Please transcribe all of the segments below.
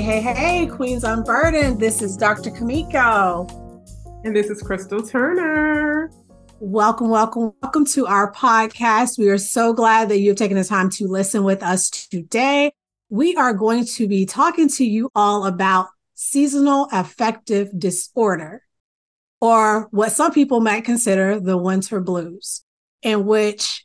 Hey, hey, hey, Queens Unburdened. This is Dr. Kameko. And this is Crystal Turner. Welcome, welcome, welcome to our podcast. We are so glad that you've taken the time to listen with us today. We are going to be talking to you all about seasonal affective disorder, or what some people might consider the winter blues, in which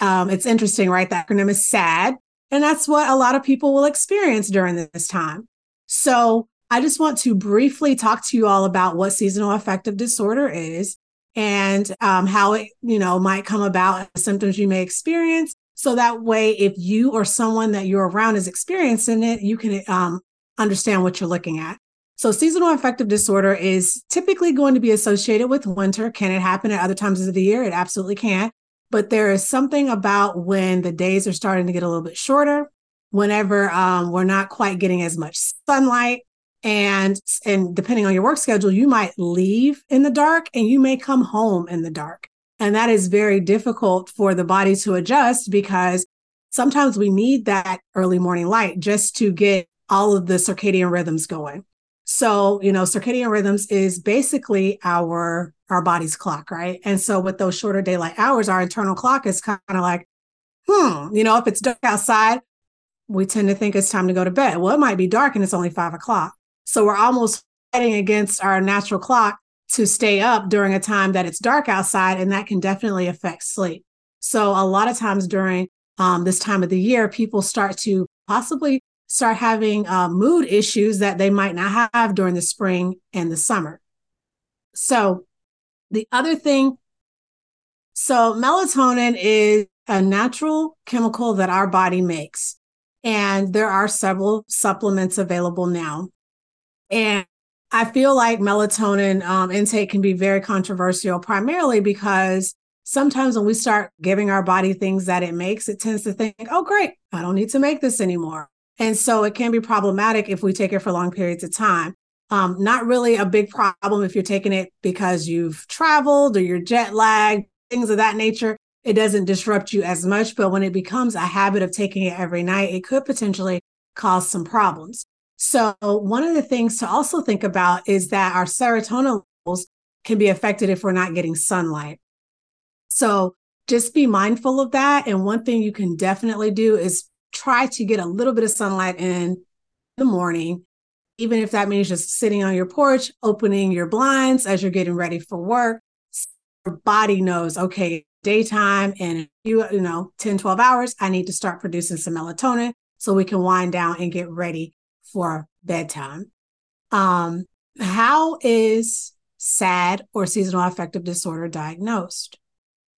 um, it's interesting, right? The acronym is SAD. And that's what a lot of people will experience during this time. So I just want to briefly talk to you all about what seasonal affective disorder is and um, how it, you know, might come about, symptoms you may experience. So that way, if you or someone that you're around is experiencing it, you can um, understand what you're looking at. So seasonal affective disorder is typically going to be associated with winter. Can it happen at other times of the year? It absolutely can. But there is something about when the days are starting to get a little bit shorter, whenever um, we're not quite getting as much sunlight, and and depending on your work schedule, you might leave in the dark and you may come home in the dark, and that is very difficult for the body to adjust because sometimes we need that early morning light just to get all of the circadian rhythms going. So, you know, circadian rhythms is basically our our body's clock, right? And so with those shorter daylight hours, our internal clock is kind of like, hmm, you know, if it's dark outside, we tend to think it's time to go to bed. Well, it might be dark and it's only five o'clock. So we're almost fighting against our natural clock to stay up during a time that it's dark outside, and that can definitely affect sleep. So a lot of times during um, this time of the year, people start to possibly start having uh, mood issues that they might not have during the spring and the summer. So the other thing, so melatonin is a natural chemical that our body makes. And there are several supplements available now. And I feel like melatonin um, intake can be very controversial, primarily because sometimes when we start giving our body things that it makes, it tends to think, oh, great, I don't need to make this anymore. And so it can be problematic if we take it for long periods of time. Um, not really a big problem if you're taking it because you've traveled or you're jet lagged, things of that nature. It doesn't disrupt you as much. But when it becomes a habit of taking it every night, it could potentially cause some problems. So, one of the things to also think about is that our serotonin levels can be affected if we're not getting sunlight. So, just be mindful of that. And one thing you can definitely do is try to get a little bit of sunlight in the morning even if that means just sitting on your porch, opening your blinds as you're getting ready for work. Your body knows, okay, daytime and you, you know, 10, 12 hours, I need to start producing some melatonin so we can wind down and get ready for bedtime. Um, how is SAD or seasonal affective disorder diagnosed?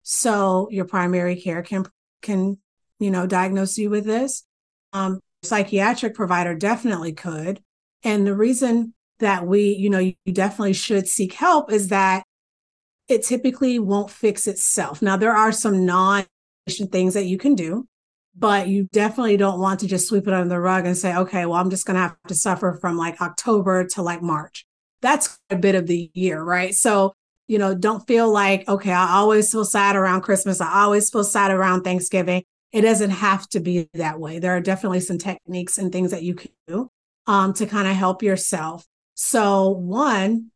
So your primary care can can you know diagnose you with this. Um, psychiatric provider definitely could. And the reason that we, you know, you definitely should seek help is that it typically won't fix itself. Now, there are some non things that you can do, but you definitely don't want to just sweep it under the rug and say, okay, well, I'm just going to have to suffer from like October to like March. That's a bit of the year, right? So, you know, don't feel like, okay, I always feel sad around Christmas. I always feel sad around Thanksgiving. It doesn't have to be that way. There are definitely some techniques and things that you can do um, to kind of help yourself. So, one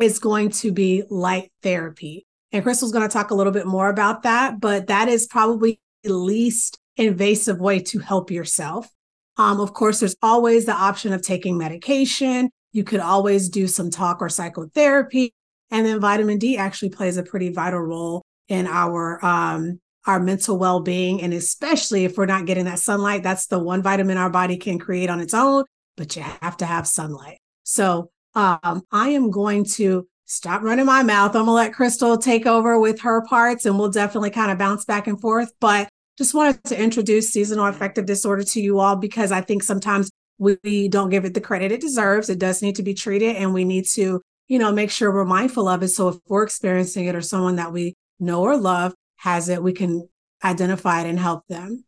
is going to be light therapy. And Crystal's going to talk a little bit more about that, but that is probably the least invasive way to help yourself. Um, of course, there's always the option of taking medication. You could always do some talk or psychotherapy. And then vitamin D actually plays a pretty vital role in our um, our mental well-being and especially if we're not getting that sunlight that's the one vitamin our body can create on its own but you have to have sunlight. So um, I am going to stop running my mouth. I'm going to let Crystal take over with her parts and we'll definitely kind of bounce back and forth. But just wanted to introduce seasonal affective disorder to you all because I think sometimes we don't give it the credit it deserves. It does need to be treated and we need to, you know, make sure we're mindful of it. So if we're experiencing it or someone that we know or love has it, we can identify it and help them.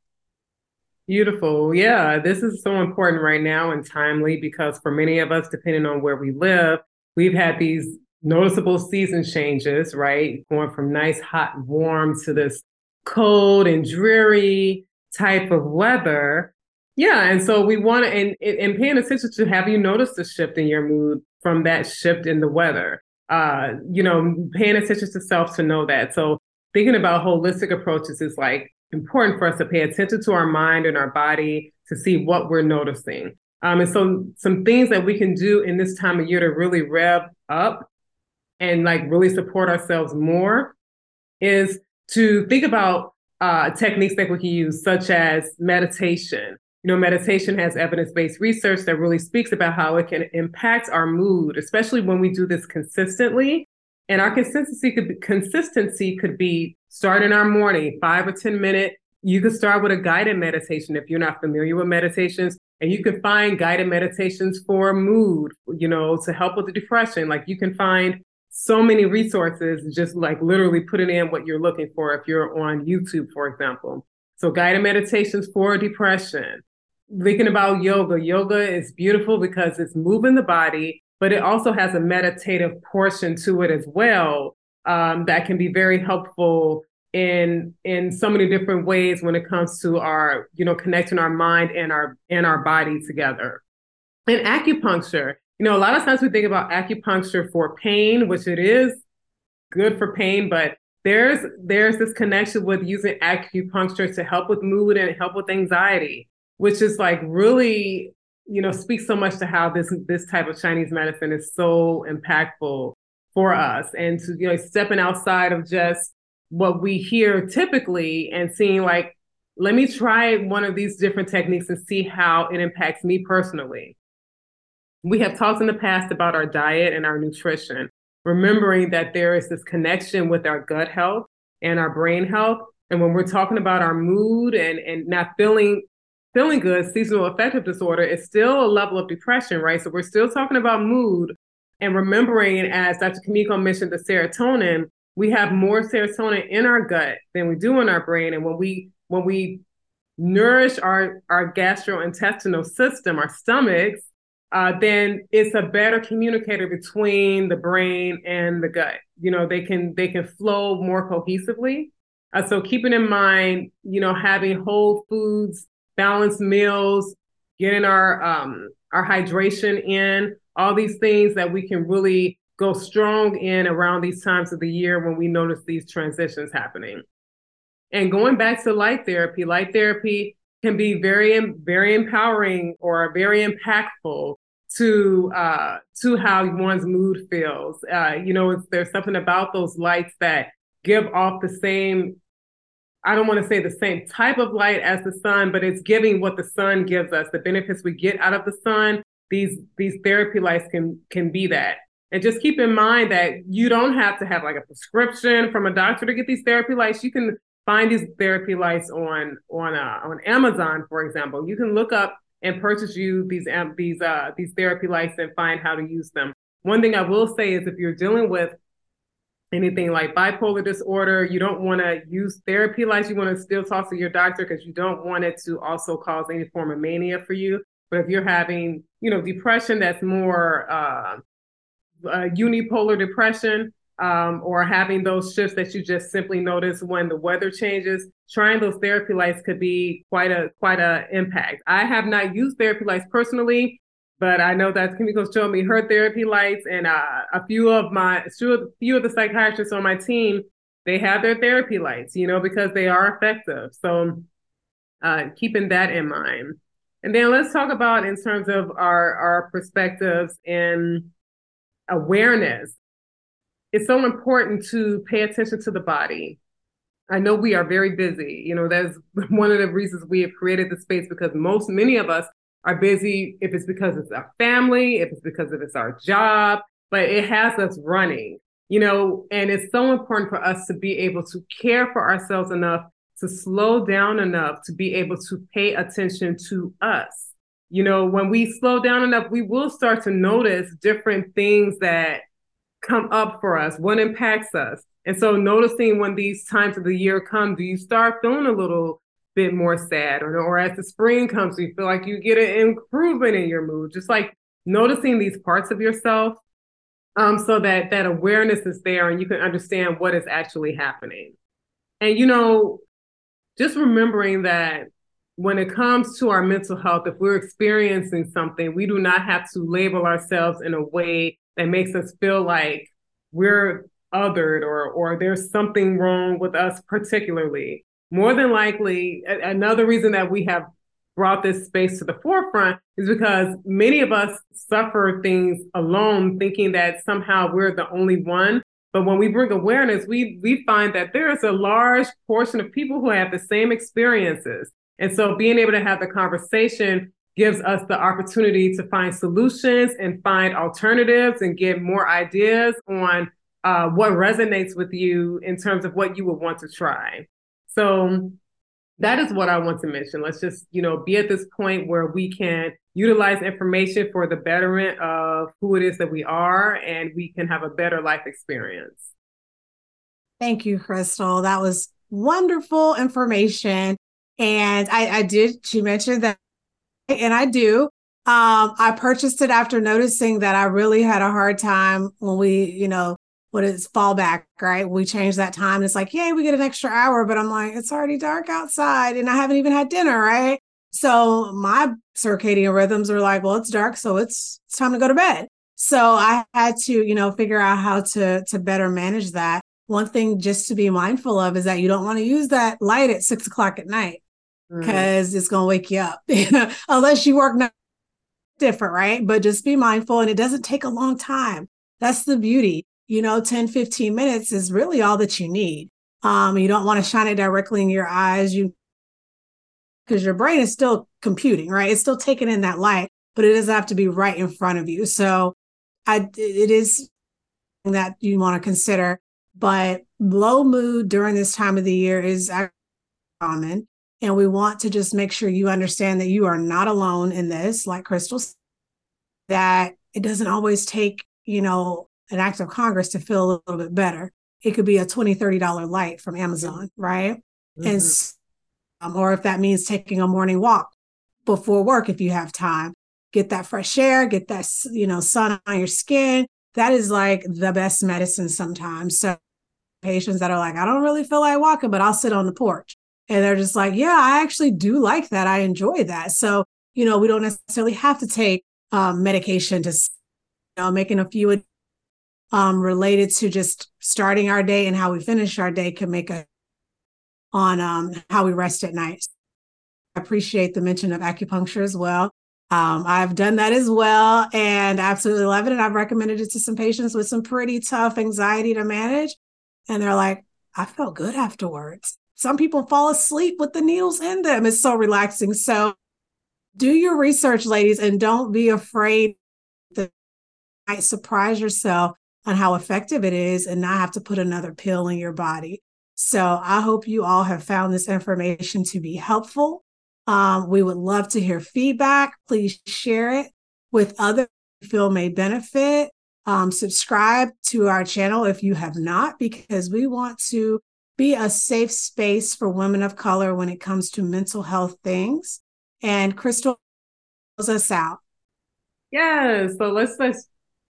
Beautiful. Yeah, this is so important right now and timely because for many of us, depending on where we live, we've had these noticeable season changes, right? Going from nice, hot, warm to this cold and dreary type of weather. Yeah, and so we want to, and, and paying attention to have you noticed a shift in your mood from that shift in the weather? Uh, you know, paying attention to self to know that. So thinking about holistic approaches is like important for us to pay attention to our mind and our body to see what we're noticing. Um, and so some things that we can do in this time of year to really rev up and like really support ourselves more is to think about uh, techniques that we can use, such as meditation. You know, meditation has evidence based research that really speaks about how it can impact our mood, especially when we do this consistently. And our consistency could be, consistency could be start in our morning, five or 10 minute. You can start with a guided meditation if you're not familiar with meditations. And you can find guided meditations for mood, you know, to help with the depression. Like you can find so many resources, just like literally putting in what you're looking for if you're on YouTube, for example. So guided meditations for depression. Thinking about yoga. Yoga is beautiful because it's moving the body, but it also has a meditative portion to it as well um, that can be very helpful in in so many different ways when it comes to our you know connecting our mind and our and our body together. And acupuncture you know a lot of times we think about acupuncture for pain which it is good for pain but there's there's this connection with using acupuncture to help with mood and help with anxiety which is like really you know speaks so much to how this this type of chinese medicine is so impactful for us and to you know stepping outside of just what we hear typically and seeing like, let me try one of these different techniques and see how it impacts me personally. We have talked in the past about our diet and our nutrition, remembering that there is this connection with our gut health and our brain health. And when we're talking about our mood and, and not feeling feeling good, seasonal affective disorder is still a level of depression, right? So we're still talking about mood and remembering, as Dr. Kameko mentioned, the serotonin, we have more serotonin in our gut than we do in our brain. And when we when we nourish our our gastrointestinal system, our stomachs, uh, then it's a better communicator between the brain and the gut. You know, they can they can flow more cohesively. Uh, so keeping in mind, you know, having whole foods, balanced meals, getting our um, our hydration in, all these things that we can really go strong in around these times of the year when we notice these transitions happening. And going back to light therapy, light therapy can be very, very empowering or very impactful to uh, to how one's mood feels. Uh, you know, there's something about those lights that give off the same. I don't want to say the same type of light as the sun, but it's giving what the sun gives us. The benefits we get out of the sun. These these therapy lights can can be that. And just keep in mind that you don't have to have like a prescription from a doctor to get these therapy lights. You can find these therapy lights on on uh, on Amazon, for example. You can look up and purchase you these um, these uh, these therapy lights and find how to use them. One thing I will say is if you're dealing with anything like bipolar disorder, you don't want to use therapy lights. You want to still talk to your doctor because you don't want it to also cause any form of mania for you. But if you're having, you know, depression that's more uh, uh, unipolar depression um, or having those shifts that you just simply notice when the weather changes, trying those therapy lights could be quite a quite a impact. I have not used therapy lights personally, but I know that Kameko showed me her therapy lights, and uh, a few of my few of the psychiatrists on my team they have their therapy lights, you know, because they are effective. So uh, keeping that in mind. And then let's talk about in terms of our our perspectives and awareness. It's so important to pay attention to the body. I know we are very busy. You know, that's one of the reasons we have created the space because most, many of us are busy if it's because it's our family, if it's because of it's our job, but it has us running, you know, and it's so important for us to be able to care for ourselves enough to slow down enough to be able to pay attention to us you know, when we slow down enough, we will start to notice different things that come up for us, what impacts us. And so noticing when these times of the year come, do you start feeling a little bit more sad or, or as the spring comes, you feel like you get an improvement in your mood, just like noticing these parts of yourself um, so that that awareness is there and you can understand what is actually happening. And, you know, just remembering that when it comes to our mental health, if we're experiencing something, we do not have to label ourselves in a way that makes us feel like we're othered or or there's something wrong with us particularly. More than likely, a- another reason that we have brought this space to the forefront is because many of us suffer things alone, thinking that somehow we're the only one. But when we bring awareness, we we find that there is a large portion of people who have the same experiences. And so being able to have the conversation gives us the opportunity to find solutions and find alternatives and get more ideas on uh, what resonates with you in terms of what you would want to try. So that is what I want to mention. Let's just, you know, be at this point where we can utilize information for the betterment of who it is that we are and we can have a better life experience. Thank you, Crystal. That was wonderful information. And I, I did, she mentioned that, and I do. Um, I purchased it after noticing that I really had a hard time when we, you know, what is fallback, right? We change that time. It's like, yay, we get an extra hour, but I'm like, it's already dark outside and I haven't even had dinner, right? So my circadian rhythms are like, well, it's dark, so it's it's time to go to bed. So I had to, you know, figure out how to to better manage that. One thing just to be mindful of is that you don't want to use that light at six o'clock at night because mm. it's gonna wake you up. Unless you work different, right? But just be mindful and it doesn't take a long time. That's the beauty you know 10 15 minutes is really all that you need. Um you don't want to shine it directly in your eyes you because your brain is still computing right? It's still taking in that light but it doesn't have to be right in front of you. So i it is that you want to consider but low mood during this time of the year is common and we want to just make sure you understand that you are not alone in this like crystal that it doesn't always take you know an act of Congress to feel a little bit better. It could be a $20, $30 light from Amazon, right? Mm-hmm. And um, or if that means taking a morning walk before work if you have time, get that fresh air, get that you know sun on your skin. That is like the best medicine sometimes. So patients that are like, I don't really feel like walking, but I'll sit on the porch. And they're just like, yeah, I actually do like that. I enjoy that. So, you know, we don't necessarily have to take um, medication to, you know, making a few um, related to just starting our day and how we finish our day can make a on um, how we rest at night. I appreciate the mention of acupuncture as well. Um, I've done that as well and absolutely love it. And I've recommended it to some patients with some pretty tough anxiety to manage. And they're like, I felt good afterwards. Some people fall asleep with the needles in them. It's so relaxing. So do your research, ladies, and don't be afraid that you might surprise yourself on how effective it is and not have to put another pill in your body. So I hope you all have found this information to be helpful. Um, we would love to hear feedback. Please share it with others you feel may benefit. Um, subscribe to our channel if you have not, because we want to be a safe space for women of color when it comes to mental health things. And Crystal us out. Yeah, so let's let's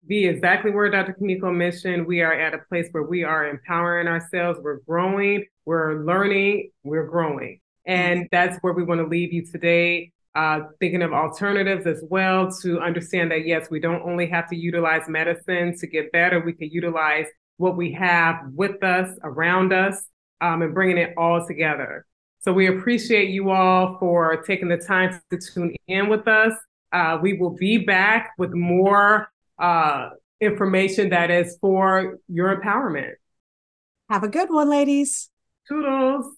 be exactly where Dr. Kameko mentioned. We are at a place where we are empowering ourselves. We're growing, we're learning, we're growing. And that's where we want to leave you today. Uh, thinking of alternatives as well to understand that yes, we don't only have to utilize medicine to get better. We can utilize what we have with us, around us, um, and bringing it all together. So we appreciate you all for taking the time to tune in with us. Uh, we will be back with more uh, information that is for your empowerment. Have a good one, ladies. Toodles.